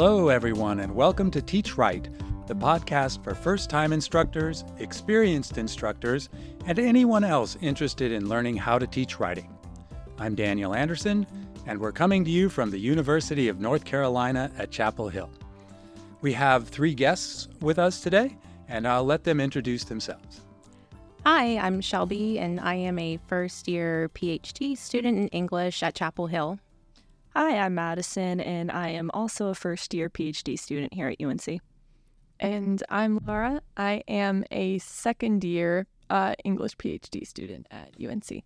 Hello, everyone, and welcome to Teach Right, the podcast for first time instructors, experienced instructors, and anyone else interested in learning how to teach writing. I'm Daniel Anderson, and we're coming to you from the University of North Carolina at Chapel Hill. We have three guests with us today, and I'll let them introduce themselves. Hi, I'm Shelby, and I am a first year PhD student in English at Chapel Hill. Hi, I'm Madison, and I am also a first year PhD student here at UNC. And I'm Laura. I am a second year uh, English PhD student at UNC.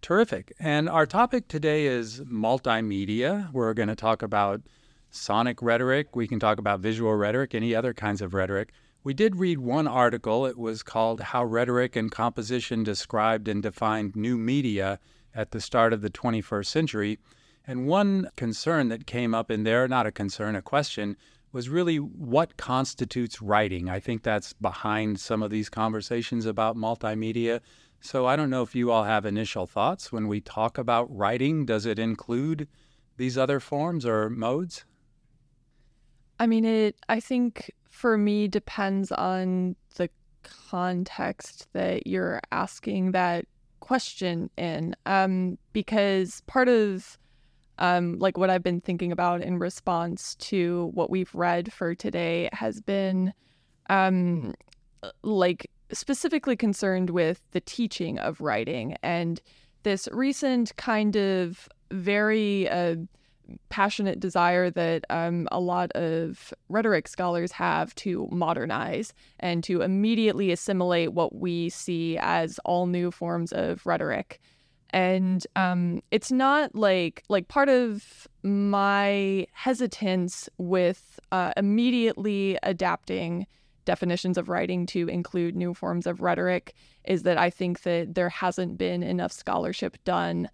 Terrific. And our topic today is multimedia. We're going to talk about sonic rhetoric. We can talk about visual rhetoric, any other kinds of rhetoric. We did read one article. It was called How Rhetoric and Composition Described and Defined New Media at the Start of the 21st Century. And one concern that came up in there, not a concern, a question, was really what constitutes writing. I think that's behind some of these conversations about multimedia. So I don't know if you all have initial thoughts when we talk about writing. Does it include these other forms or modes? I mean, it, I think for me depends on the context that you're asking that question in. Um, because part of um, like what I've been thinking about in response to what we've read for today has been um, like specifically concerned with the teaching of writing and this recent kind of very uh, passionate desire that um, a lot of rhetoric scholars have to modernize and to immediately assimilate what we see as all new forms of rhetoric. And um, it's not like like part of my hesitance with uh, immediately adapting definitions of writing to include new forms of rhetoric is that I think that there hasn't been enough scholarship done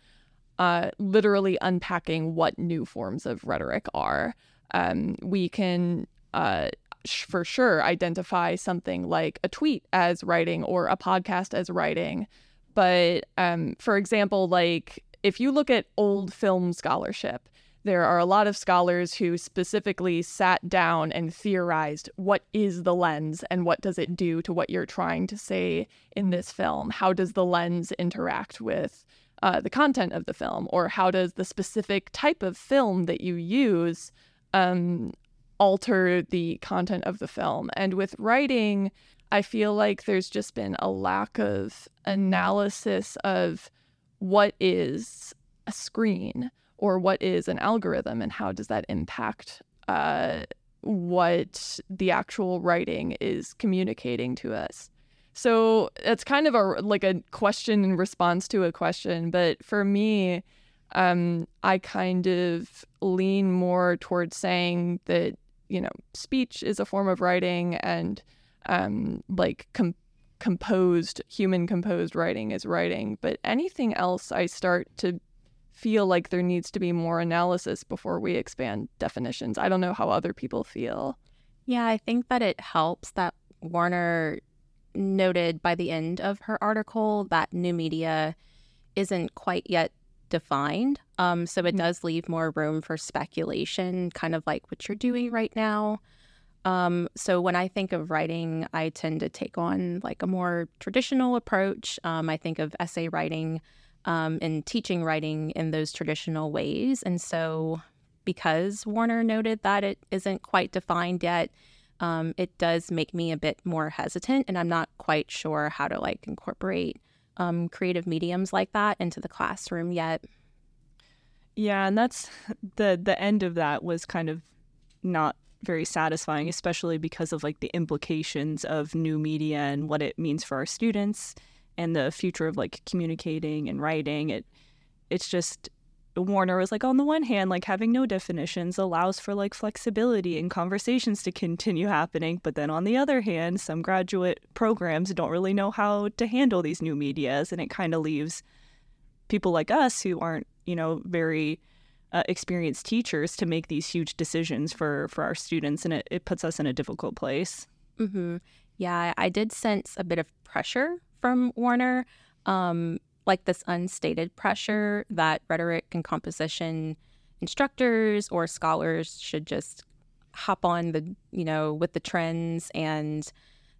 uh, literally unpacking what new forms of rhetoric are. Um, we can, uh, for sure, identify something like a tweet as writing or a podcast as writing. But um, for example, like if you look at old film scholarship, there are a lot of scholars who specifically sat down and theorized what is the lens and what does it do to what you're trying to say in this film? How does the lens interact with uh, the content of the film, or how does the specific type of film that you use um, alter the content of the film? And with writing, I feel like there's just been a lack of analysis of what is a screen or what is an algorithm and how does that impact uh, what the actual writing is communicating to us. So it's kind of a like a question in response to a question, but for me, um, I kind of lean more towards saying that you know speech is a form of writing, and um, like com- composed human composed writing is writing. But anything else, I start to feel like there needs to be more analysis before we expand definitions. I don't know how other people feel. Yeah, I think that it helps that Werner noted by the end of her article that new media isn't quite yet defined. Um, so it mm. does leave more room for speculation, kind of like what you're doing right now. Um, so when I think of writing, I tend to take on like a more traditional approach. Um, I think of essay writing um, and teaching writing in those traditional ways. And so because Werner noted that it isn't quite defined yet, um, it does make me a bit more hesitant, and I'm not quite sure how to like incorporate um, creative mediums like that into the classroom yet. Yeah, and that's the the end of that was kind of not very satisfying, especially because of like the implications of new media and what it means for our students and the future of like communicating and writing. It it's just Werner was like, on the one hand, like having no definitions allows for like flexibility and conversations to continue happening. But then on the other hand, some graduate programs don't really know how to handle these new medias. And it kind of leaves people like us who aren't, you know, very uh, experienced teachers to make these huge decisions for, for our students. And it, it puts us in a difficult place. Mm-hmm. Yeah, I did sense a bit of pressure from Werner. Um, like this unstated pressure that rhetoric and composition instructors or scholars should just hop on the you know with the trends and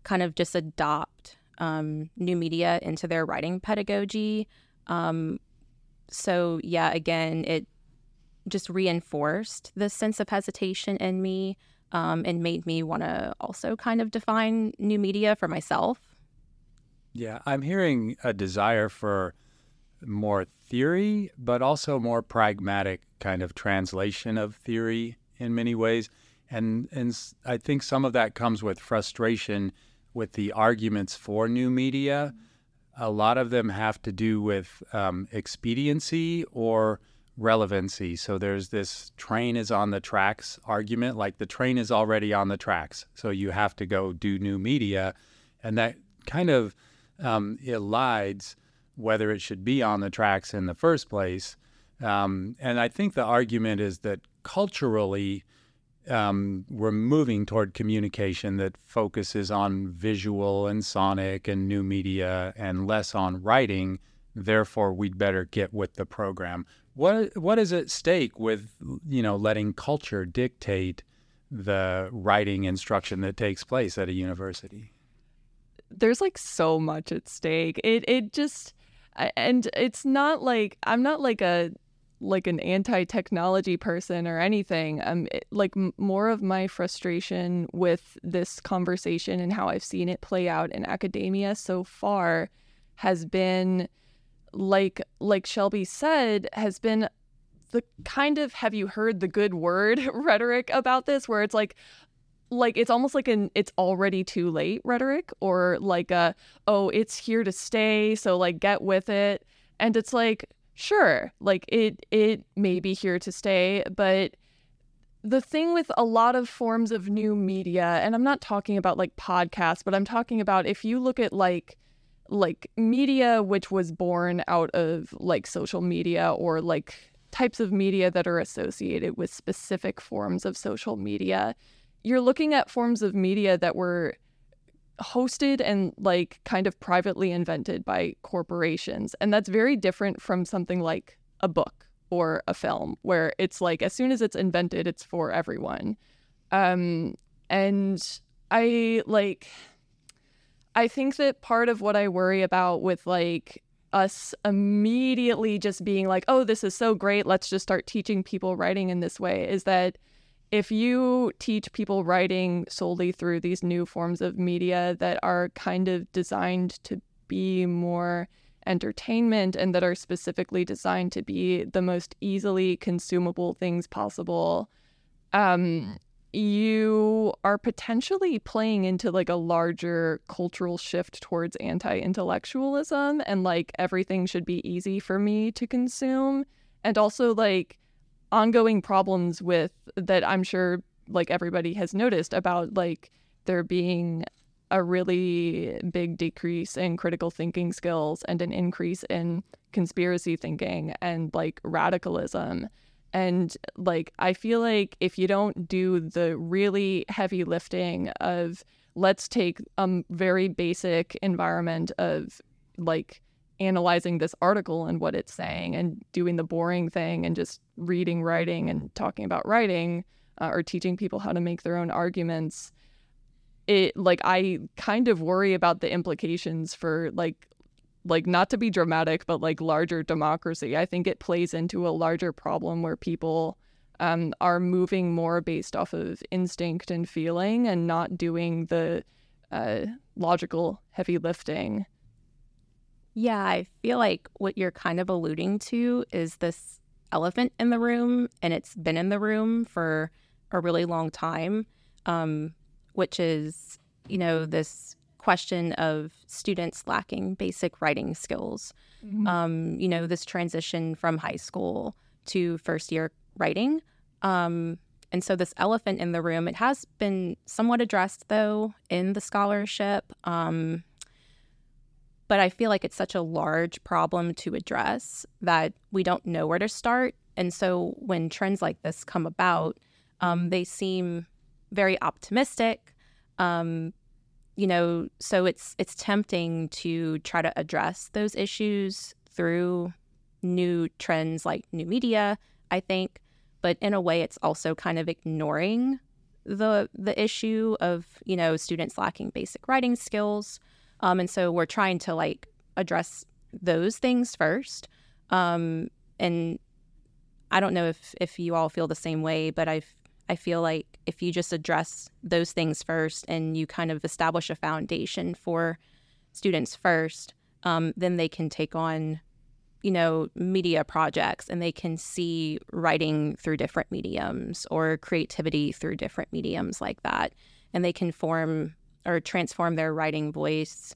kind of just adopt um, new media into their writing pedagogy. Um, so yeah, again, it just reinforced the sense of hesitation in me um, and made me want to also kind of define new media for myself. Yeah, I'm hearing a desire for more theory, but also more pragmatic kind of translation of theory in many ways. And, and I think some of that comes with frustration with the arguments for new media. A lot of them have to do with um, expediency or relevancy. So there's this train is on the tracks argument, like the train is already on the tracks. So you have to go do new media. And that kind of um, elides whether it should be on the tracks in the first place. Um, and I think the argument is that culturally, um, we're moving toward communication that focuses on visual and sonic and new media and less on writing. Therefore, we'd better get with the program. What what is at stake with you know letting culture dictate the writing instruction that takes place at a university? There's like so much at stake. It it just and it's not like I'm not like a like an anti-technology person or anything. Um, it, like m- more of my frustration with this conversation and how I've seen it play out in academia so far has been like like Shelby said has been the kind of have you heard the good word rhetoric about this? Where it's like like it's almost like an it's already too late rhetoric or like a oh it's here to stay so like get with it. And it's like sure like it it may be here to stay but the thing with a lot of forms of new media and i'm not talking about like podcasts but i'm talking about if you look at like like media which was born out of like social media or like types of media that are associated with specific forms of social media you're looking at forms of media that were hosted and like kind of privately invented by corporations. And that's very different from something like a book or a film where it's like as soon as it's invented it's for everyone. Um and I like I think that part of what I worry about with like us immediately just being like, "Oh, this is so great. Let's just start teaching people writing in this way." is that if you teach people writing solely through these new forms of media that are kind of designed to be more entertainment and that are specifically designed to be the most easily consumable things possible, um, you are potentially playing into like a larger cultural shift towards anti intellectualism and like everything should be easy for me to consume. And also, like, ongoing problems with that I'm sure like everybody has noticed about like there being a really big decrease in critical thinking skills and an increase in conspiracy thinking and like radicalism. And like, I feel like if you don't do the really heavy lifting of let's take a very basic environment of like analyzing this article and what it's saying and doing the boring thing and just reading writing and talking about writing uh, or teaching people how to make their own arguments it like i kind of worry about the implications for like like not to be dramatic but like larger democracy i think it plays into a larger problem where people um, are moving more based off of instinct and feeling and not doing the uh, logical heavy lifting. Yeah, I feel like what you're kind of alluding to is this elephant in the room, and it's been in the room for a really long time, um, which is, you know, this question of students lacking basic writing skills. Mm-hmm. Um, you know, this transition from high school to first year writing. Um, and so, this elephant in the room, it has been somewhat addressed, though, in the scholarship. Um, but I feel like it's such a large problem to address that we don't know where to start. And so when trends like this come about, um, they seem very optimistic. Um, you know, so it's it's tempting to try to address those issues through new trends like new media, I think. But in a way, it's also kind of ignoring the the issue of you know students lacking basic writing skills, um, and so we're trying to like address those things first. Um, and I don't know if if you all feel the same way, but I I feel like if you just address those things first and you kind of establish a foundation for students first, um, then they can take on you know, media projects and they can see writing through different mediums or creativity through different mediums like that. And they can form or transform their writing voice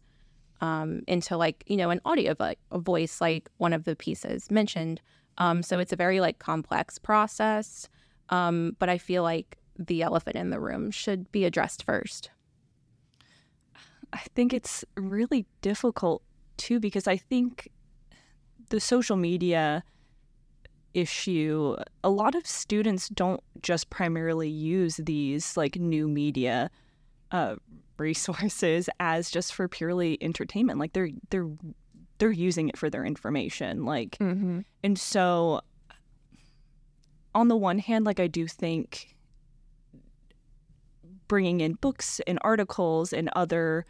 um, into like, you know, an audio vo- voice, like one of the pieces mentioned. Um, so it's a very like complex process. Um, but I feel like the elephant in the room should be addressed first. I think it's really difficult too because I think the social media issue, a lot of students don't just primarily use these like new media uh, resources as just for purely entertainment. Like they're they're they're using it for their information. Like, mm-hmm. and so on the one hand, like I do think bringing in books and articles and other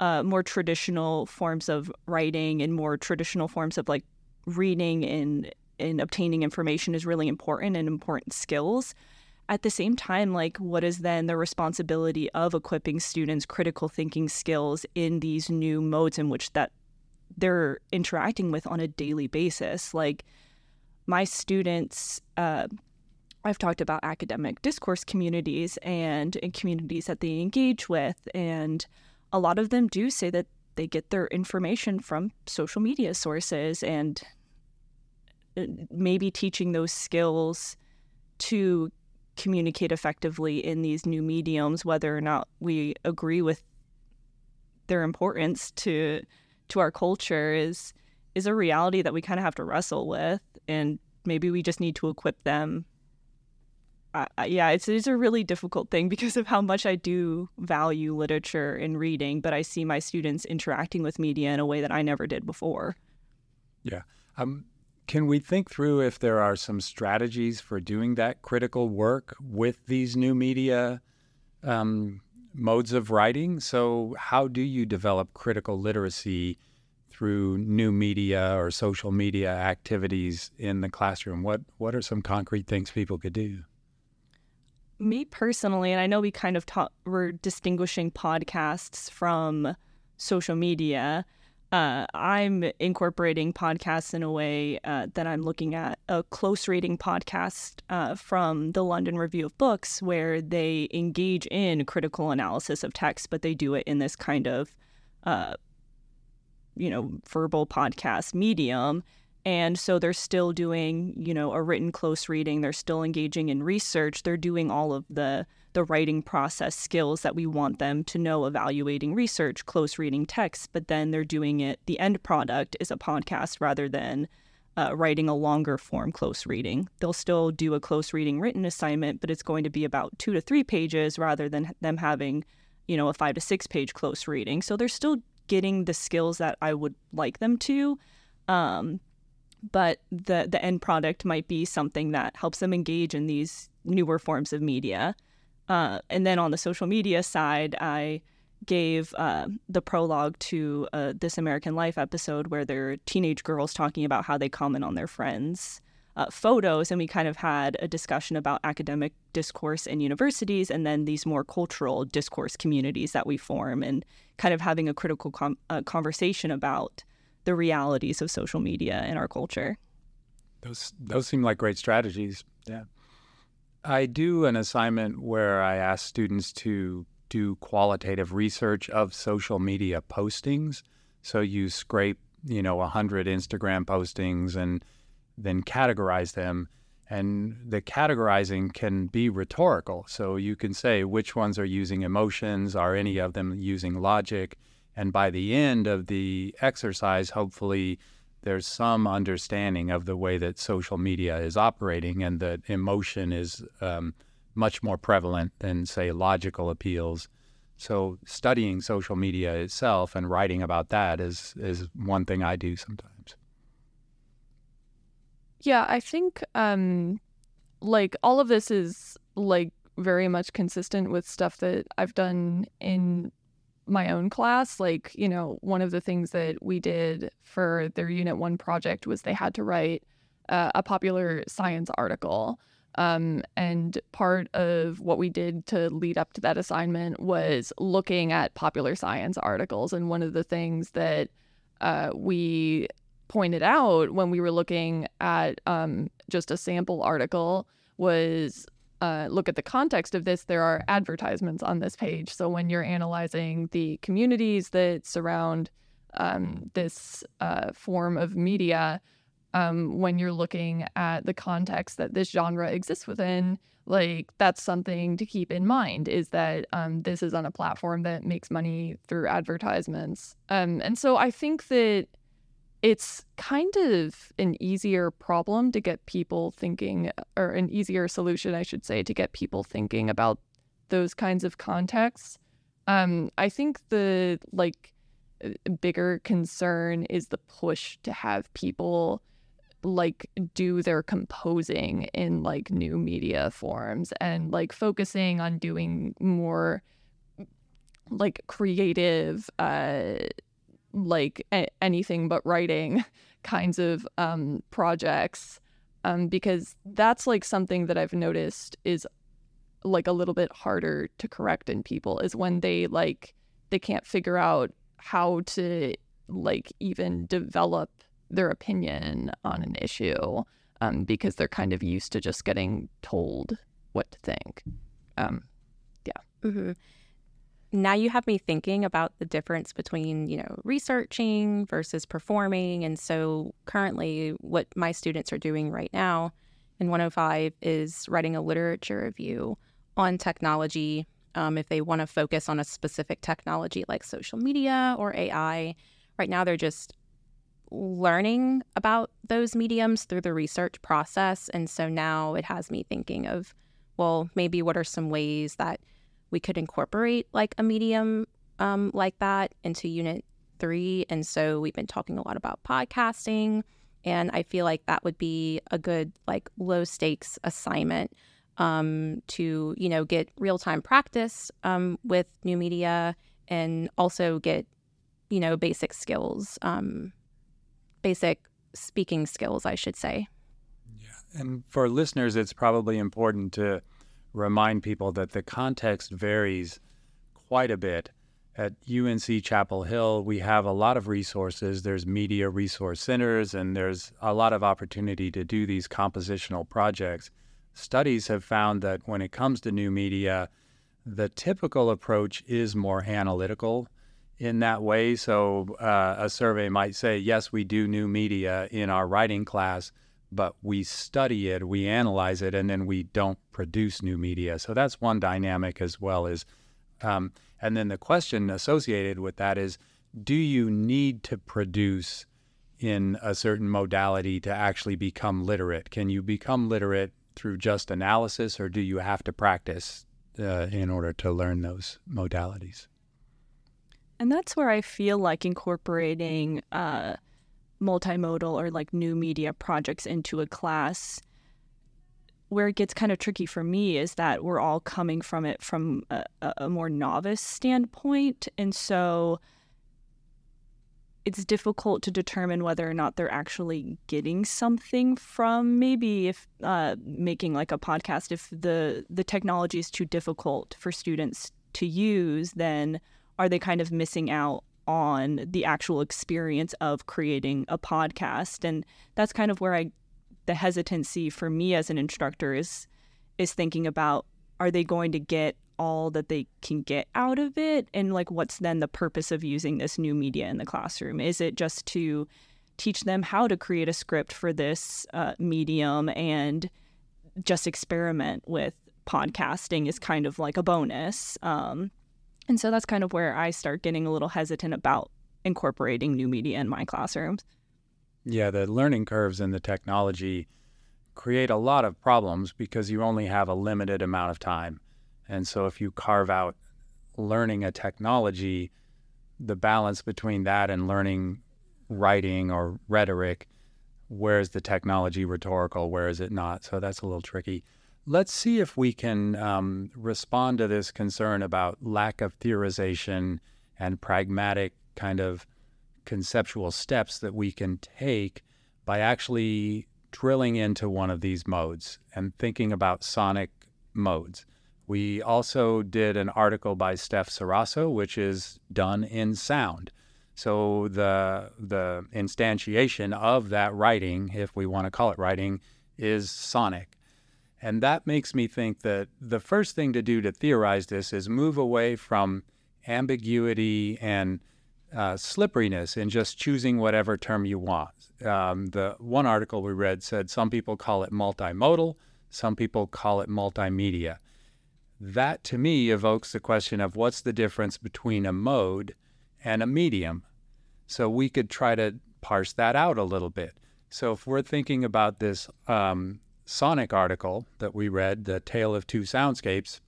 uh, more traditional forms of writing and more traditional forms of like reading and and obtaining information is really important and important skills. At the same time, like what is then the responsibility of equipping students critical thinking skills in these new modes in which that they're interacting with on a daily basis? Like my students, uh, I've talked about academic discourse communities and, and communities that they engage with, and a lot of them do say that they get their information from social media sources and uh, maybe teaching those skills to communicate effectively in these new mediums whether or not we agree with their importance to to our culture is is a reality that we kind of have to wrestle with and maybe we just need to equip them. Uh, yeah it's, it's a really difficult thing because of how much i do value literature and reading but i see my students interacting with media in a way that i never did before. Yeah. Um, can we think through if there are some strategies for doing that critical work with these new media um, modes of writing? So, how do you develop critical literacy through new media or social media activities in the classroom? What What are some concrete things people could do? Me personally, and I know we kind of taught, we're distinguishing podcasts from social media uh, I'm incorporating podcasts in a way uh, that I'm looking at a close reading podcast uh, from the London Review of Books, where they engage in critical analysis of text, but they do it in this kind of, uh, you know, verbal podcast medium. And so they're still doing, you know, a written close reading. They're still engaging in research. They're doing all of the the writing process skills that we want them to know evaluating research, close reading text, but then they're doing it, the end product is a podcast rather than uh, writing a longer form close reading. They'll still do a close reading written assignment, but it's going to be about two to three pages rather than them having, you know, a five to six page close reading. So they're still getting the skills that I would like them to. Um, but the the end product might be something that helps them engage in these newer forms of media. Uh, and then on the social media side, I gave uh, the prologue to uh, This American Life episode where there are teenage girls talking about how they comment on their friends' uh, photos. And we kind of had a discussion about academic discourse in universities and then these more cultural discourse communities that we form and kind of having a critical com- uh, conversation about the realities of social media in our culture. Those, those seem like great strategies. Yeah. I do an assignment where I ask students to do qualitative research of social media postings. So you scrape, you know, 100 Instagram postings and then categorize them. And the categorizing can be rhetorical. So you can say which ones are using emotions, are any of them using logic? And by the end of the exercise, hopefully, there's some understanding of the way that social media is operating and that emotion is um, much more prevalent than, say, logical appeals. So studying social media itself and writing about that is is one thing I do sometimes. Yeah, I think um, like all of this is like very much consistent with stuff that I've done in my own class. Like, you know, one of the things that we did for their Unit 1 project was they had to write uh, a popular science article. Um, and part of what we did to lead up to that assignment was looking at popular science articles. And one of the things that uh, we pointed out when we were looking at um, just a sample article was uh, look at the context of this, there are advertisements on this page. So when you're analyzing the communities that surround um, this uh, form of media, um, when you're looking at the context that this genre exists within, like that's something to keep in mind is that um, this is on a platform that makes money through advertisements. Um, and so I think that it's kind of an easier problem to get people thinking, or an easier solution, I should say, to get people thinking about those kinds of contexts. Um, I think the like bigger concern is the push to have people like do their composing in like new media forms and like focusing on doing more like creative uh like a- anything but writing kinds of um projects um because that's like something that I've noticed is like a little bit harder to correct in people is when they like they can't figure out how to like even develop their opinion on an issue um, because they're kind of used to just getting told what to think. Um, yeah. Mm-hmm. Now you have me thinking about the difference between, you know, researching versus performing. And so currently, what my students are doing right now in 105 is writing a literature review on technology. Um, if they want to focus on a specific technology like social media or AI, right now they're just learning about those mediums through the research process. And so now it has me thinking of, well, maybe what are some ways that we could incorporate like a medium um, like that into Unit 3. And so we've been talking a lot about podcasting. And I feel like that would be a good, like, low stakes assignment um, to, you know, get real time practice um, with new media and also get, you know, basic skills um, basic speaking skills, I should say. Yeah. And for listeners, it's probably important to remind people that the context varies quite a bit. At UNC Chapel Hill, we have a lot of resources. There's media resource centers, and there's a lot of opportunity to do these compositional projects. Studies have found that when it comes to new media, the typical approach is more analytical in that way. So uh, a survey might say, yes, we do new media in our writing class, but we study it, we analyze it, and then we don't produce new media. So that's one dynamic as well as, um, and then the question associated with that is, do you need to produce in a certain modality to actually become literate? Can you become literate through just analysis, or do you have to practice uh, in order to learn those modalities? And that's where I feel like incorporating uh, multimodal or like new media projects into a class, where it gets kind of tricky for me is that we're all coming from it from a, a more novice standpoint. And so it's difficult to determine whether or not they're actually getting something from maybe if uh, making like a podcast if the the technology is too difficult for students to use then are they kind of missing out on the actual experience of creating a podcast? And that's kind of where I the hesitancy for me as an instructor is is thinking about are they going to get all that they can get out of it and like what's then the purpose of using this new media in the classroom is it just to teach them how to create a script for this uh, medium and just experiment with podcasting is kind of like a bonus um, and so that's kind of where I start getting a little hesitant about incorporating new media in my classrooms. Yeah, the learning curves in the technology create a lot of problems because you only have a limited amount of time. And so if you carve out learning a technology, the balance between that and learning writing or rhetoric, where is the technology rhetorical, where is it not? So that's a little tricky. Let's see if we can um, respond to this concern about lack of theorization and pragmatic kind of conceptual steps that we can take by actually drilling into one of these modes and thinking about sonic modes. We also did an article by Steph Ceraso, which is done in sound. So the the instantiation of that writing, if we want to call it writing, is sonic. And that makes me think that the first thing to do to theorize this is move away from ambiguity and uh, slipperiness in just choosing whatever term you want. Um, the one article we read said some people call it multimodal, some people call it multimedia. That to me evokes the question of what's the difference between a mode and a medium. So we could try to parse that out a little bit. So if we're thinking about this um, Sonic article that we read, The Tale of Two Soundscapes,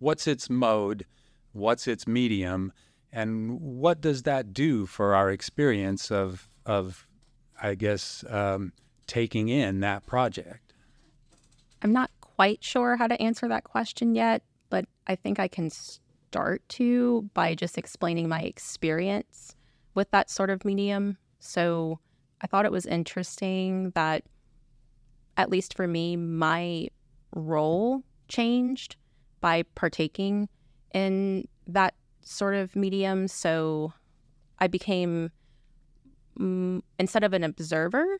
what's its mode? What's its medium? And what does that do for our experience of, of I guess, um, taking in that project? I'm not quite sure how to answer that question yet, but I think I can start to by just explaining my experience with that sort of medium. So I thought it was interesting that, at least for me, my role changed by partaking in that sort of medium. So I became, mm, instead of an observer,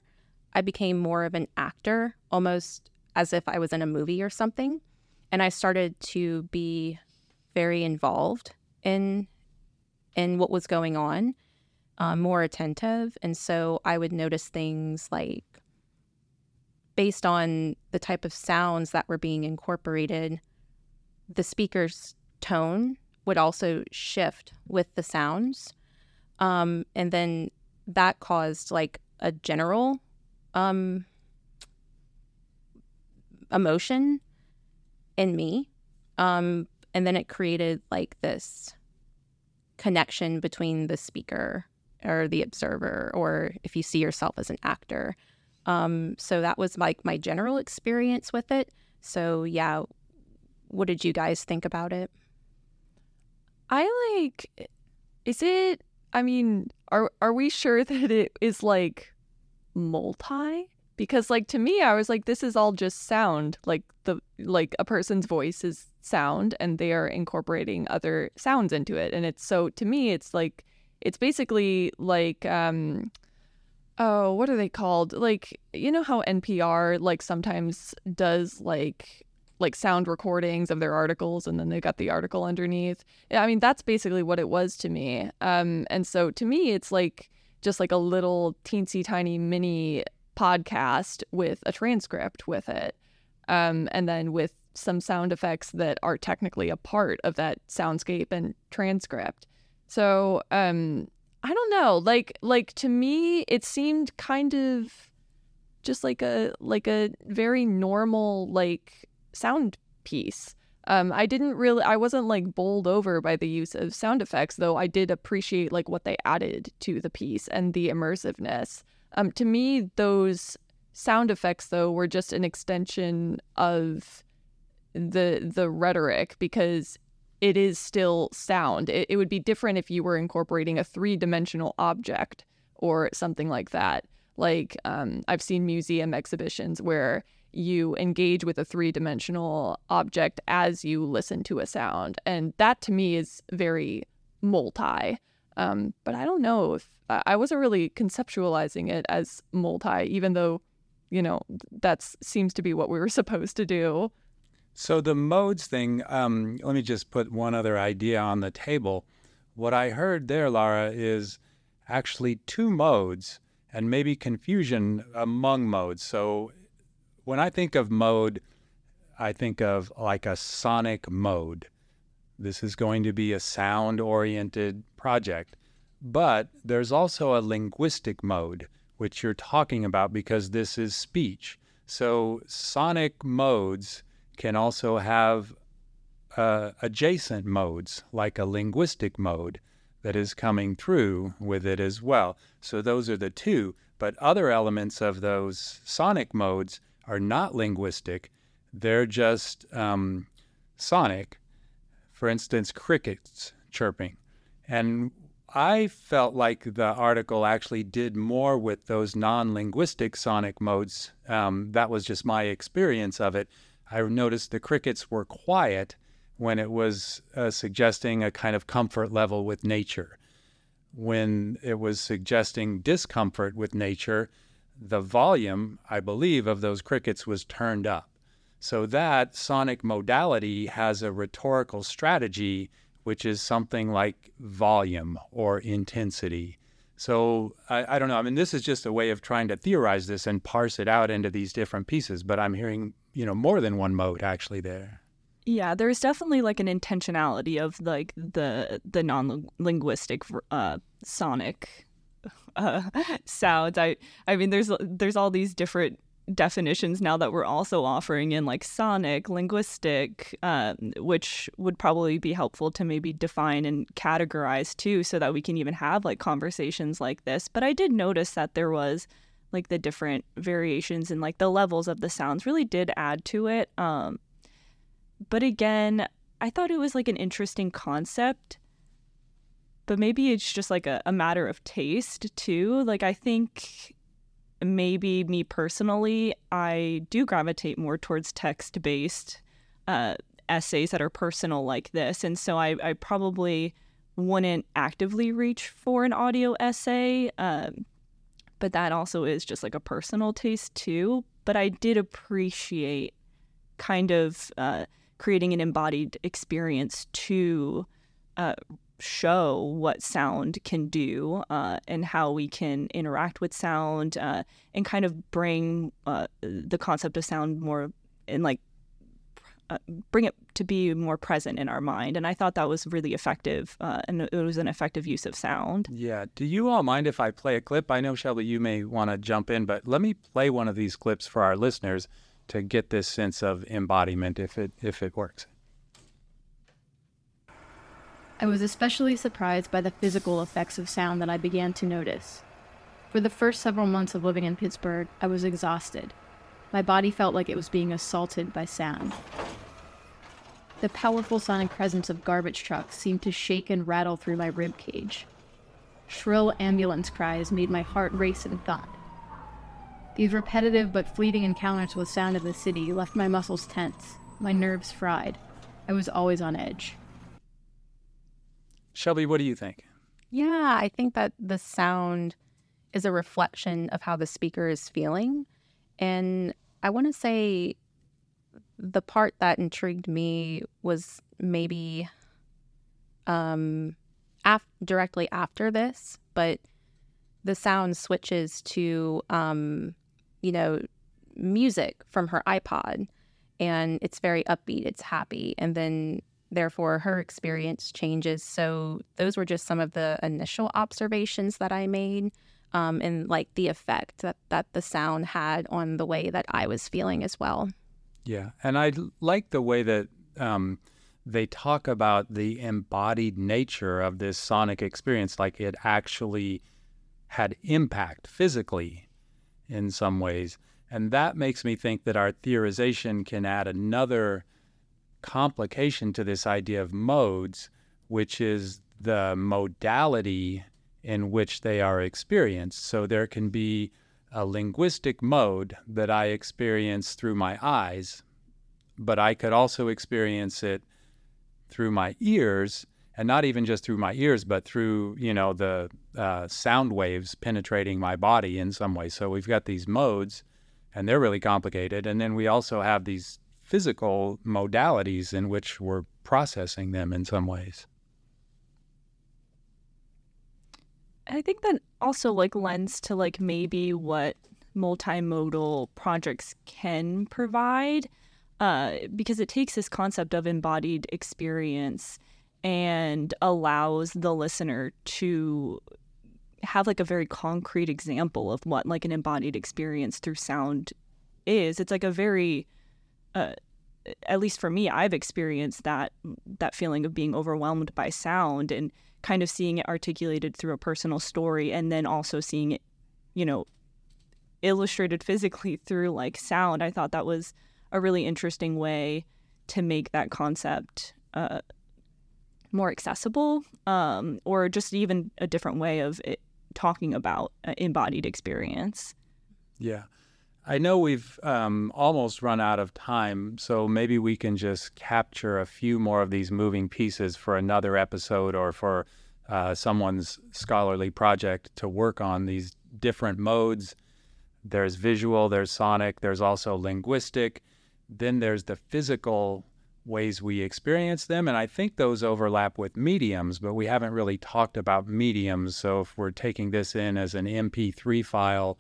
I became more of an actor, almost as if I was in a movie or something. And I started to be very involved in in what was going on, uh, more attentive. And so I would notice things like based on the type of sounds that were being incorporated, the speaker's tone would also shift with the sounds. Um, and then that caused like a general um, emotion in me. Um, and then it created like this connection between the speaker or the observer, or if you see yourself as an actor. Um, so that was like my general experience with it. So yeah, what did you guys think about it? I like is it I mean, are are we sure that it is like multi? Because like to me I was like this is all just sound. Like the like a person's voice is sound and they are incorporating other sounds into it. And it's so to me it's like it's basically like um oh, what are they called? Like you know how NPR like sometimes does like like sound recordings of their articles and then they got the article underneath. I mean, that's basically what it was to me. Um, and so to me, it's like just like a little teensy tiny mini podcast with a transcript with it. Um, and then with some sound effects that are technically a part of that soundscape and transcript. So, um, I don't know. Like, like to me, it seemed kind of just like a like a very normal like sound piece. Um, I didn't really, I wasn't like bowled over by the use of sound effects, though I did appreciate like what they added to the piece and the immersiveness. Um, to me, those sound effects, though, were just an extension of the the rhetoric because it is still sound. It, it would be different if you were incorporating a three dimensional object or something like that. Like um, I've seen museum exhibitions where you engage with a three dimensional object as you listen to a sound. And that to me is very multi. Um, but I don't know if I wasn't really conceptualizing it as multi, even though, you know, that seems to be what we were supposed to do. So the modes thing, um, let me just put one other idea on the table. What I heard there, Lara, is actually two modes and maybe confusion among modes. So when I think of mode, I think of like a sonic mode. This is going to be a sound oriented project. But there's also a linguistic mode, which you're talking about because this is speech. So sonic modes can also have uh, adjacent modes, like a linguistic mode that is coming through with it as well. So those are the two. But other elements of those sonic modes are not linguistic, they're just um, sonic. For instance, crickets chirping. And I felt like the article actually did more with those non linguistic sonic modes. Um, that was just my experience of it. I noticed the crickets were quiet when it was uh, suggesting a kind of comfort level with nature. When it was suggesting discomfort with nature, the volume, I believe, of those crickets was turned up. So that sonic modality has a rhetorical strategy, which is something like volume or intensity. So I, I, don't know. I mean, this is just a way of trying to theorize this and parse it out into these different pieces. But I'm hearing, you know, more than one mode actually there. Yeah, there's definitely like an intentionality of like the the non linguistic uh, sonic uh, sounds. I I mean, there's there's all these different definitions now that we're also offering in like sonic, linguistic, uh, which would probably be helpful to maybe define and categorize too, so that we can even have like conversations like this. But I did notice that there was like the different variations and like the levels of the sounds really did add to it. Um, but again, I thought it was like an interesting concept. But maybe it's just like a, a matter of taste too. Like I think maybe me personally, I do gravitate more towards text based uh, essays that are personal like this. And so I, I probably wouldn't actively reach for an audio essay. Um, but that also is just like a personal taste too. But I did appreciate kind of uh, creating an embodied experience to uh, show what sound can do uh, and how we can interact with sound uh, and kind of bring uh, the concept of sound more in like uh, bring it to be more present in our mind. And I thought that was really effective uh, and it was an effective use of sound. Yeah. Do you all mind if I play a clip? I know, Shelby, you may want to jump in, but let me play one of these clips for our listeners to get this sense of embodiment if it if it works. I was especially surprised by the physical effects of sound that I began to notice. For the first several months of living in Pittsburgh, I was exhausted. My body felt like it was being assaulted by sound. The powerful sonic presence of garbage trucks seemed to shake and rattle through my rib cage. Shrill ambulance cries made my heart race and thud. These repetitive but fleeting encounters with sound in the city left my muscles tense, my nerves fried. I was always on edge. Shelby, what do you think? Yeah, I think that the sound is a reflection of how the speaker is feeling. And I want to say the part that intrigued me was maybe um, af- directly after this, but the sound switches to, um, you know, music from her iPod and it's very upbeat, it's happy. And then Therefore, her experience changes. So, those were just some of the initial observations that I made um, and like the effect that, that the sound had on the way that I was feeling as well. Yeah. And I like the way that um, they talk about the embodied nature of this sonic experience, like it actually had impact physically in some ways. And that makes me think that our theorization can add another complication to this idea of modes, which is the modality in which they are experienced. So there can be a linguistic mode that I experience through my eyes, but I could also experience it through my ears, and not even just through my ears, but through you know the uh, sound waves penetrating my body in some way. So we've got these modes, and they're really complicated, and then we also have these physical modalities in which we're processing them in some ways. I think that also like lends to like maybe what multimodal projects can provide uh, because it takes this concept of embodied experience and allows the listener to have like a very concrete example of what like an embodied experience through sound is. It's like a very uh, at least for me, I've experienced that that feeling of being overwhelmed by sound and kind of seeing it articulated through a personal story, and then also seeing it, you know, illustrated physically through like sound. I thought that was a really interesting way to make that concept uh, more accessible, um, or just even a different way of it, talking about embodied experience. Yeah. I know we've um, almost run out of time, so maybe we can just capture a few more of these moving pieces for another episode or for uh, someone's scholarly project to work on these different modes. There's visual, there's sonic, there's also linguistic, then there's the physical ways we experience them. And I think those overlap with mediums, but we haven't really talked about mediums. So if we're taking this in as an MP3 file,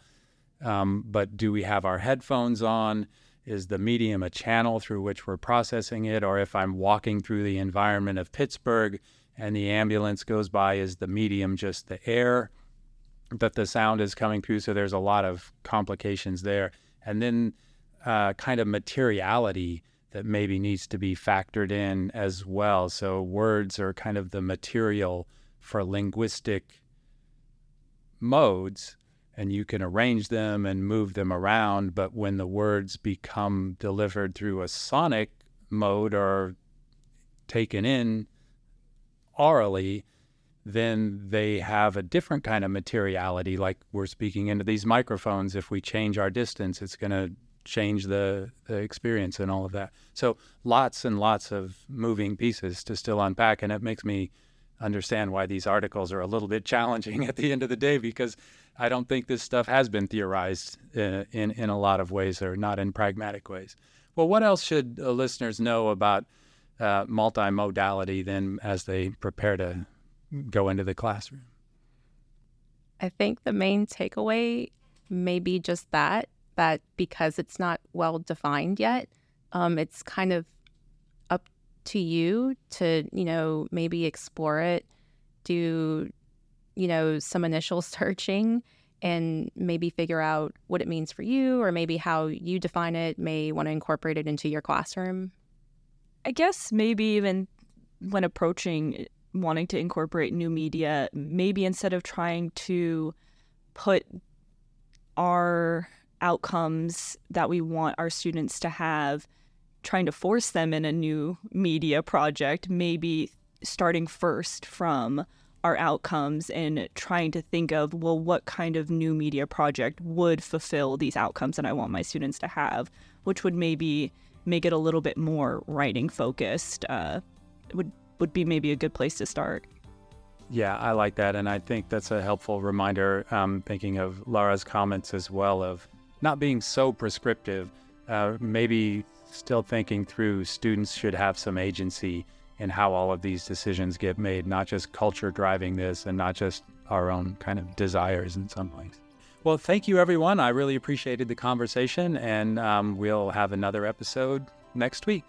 um, but do we have our headphones on? Is the medium a channel through which we're processing it? Or if I'm walking through the environment of Pittsburgh and the ambulance goes by, is the medium just the air that the sound is coming through? So there's a lot of complications there. And then uh, kind of materiality that maybe needs to be factored in as well. So words are kind of the material for linguistic modes and you can arrange them and move them around. But when the words become delivered through a sonic mode or taken in orally, then they have a different kind of materiality. Like we're speaking into these microphones. If we change our distance, it's going to change the, the experience and all of that. So lots and lots of moving pieces to still unpack. And it makes me understand why these articles are a little bit challenging at the end of the day because I don't think this stuff has been theorized in, uh, in, in a lot of ways or not in pragmatic ways. Well, what else should uh, listeners know about uh, multimodality then as they prepare to go into the classroom? I think the main takeaway may be just that that because it's not well defined yet, um, it's kind of to you to you know maybe explore it, do you know, some initial searching and maybe figure out what it means for you or maybe how you define it, may want to incorporate it into your classroom? I guess maybe even when approaching wanting to incorporate new media, maybe instead of trying to put our outcomes that we want our students to have, trying to force them in a new media project, maybe starting first from our outcomes and trying to think of, well, what kind of new media project would fulfill these outcomes that I want my students to have, which would maybe make it a little bit more writing focused. Uh, would would be maybe a good place to start. Yeah, I like that, and I think that's a helpful reminder. Um, thinking of Laura's comments as well of not being so prescriptive, uh, maybe still thinking through students should have some agency in how all of these decisions get made, not just culture driving this and not just our own kind of desires in some ways. Well, thank you, everyone. I really appreciated the conversation, and um, we'll have another episode next week.